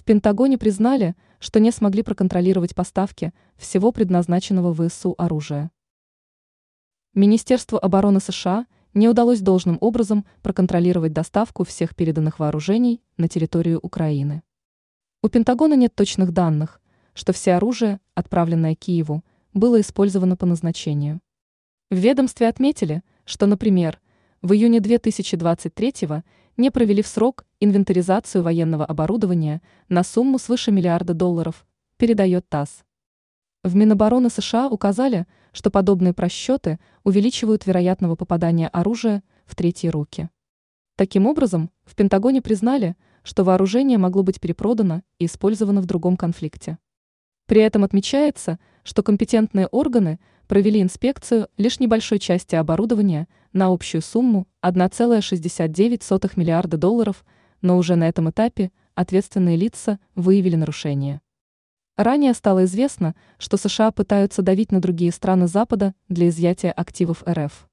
В Пентагоне признали, что не смогли проконтролировать поставки всего предназначенного ВСУ оружия. Министерству обороны США не удалось должным образом проконтролировать доставку всех переданных вооружений на территорию Украины. У Пентагона нет точных данных, что все оружие, отправленное Киеву, было использовано по назначению. В ведомстве отметили, что, например, в июне 2023 не провели в срок инвентаризацию военного оборудования на сумму свыше миллиарда долларов, передает ТАСС. В Минобороны США указали, что подобные просчеты увеличивают вероятного попадания оружия в третьи руки. Таким образом, в Пентагоне признали, что вооружение могло быть перепродано и использовано в другом конфликте. При этом отмечается, что компетентные органы провели инспекцию лишь небольшой части оборудования на общую сумму 1,69 миллиарда долларов, но уже на этом этапе ответственные лица выявили нарушения. Ранее стало известно, что США пытаются давить на другие страны Запада для изъятия активов РФ.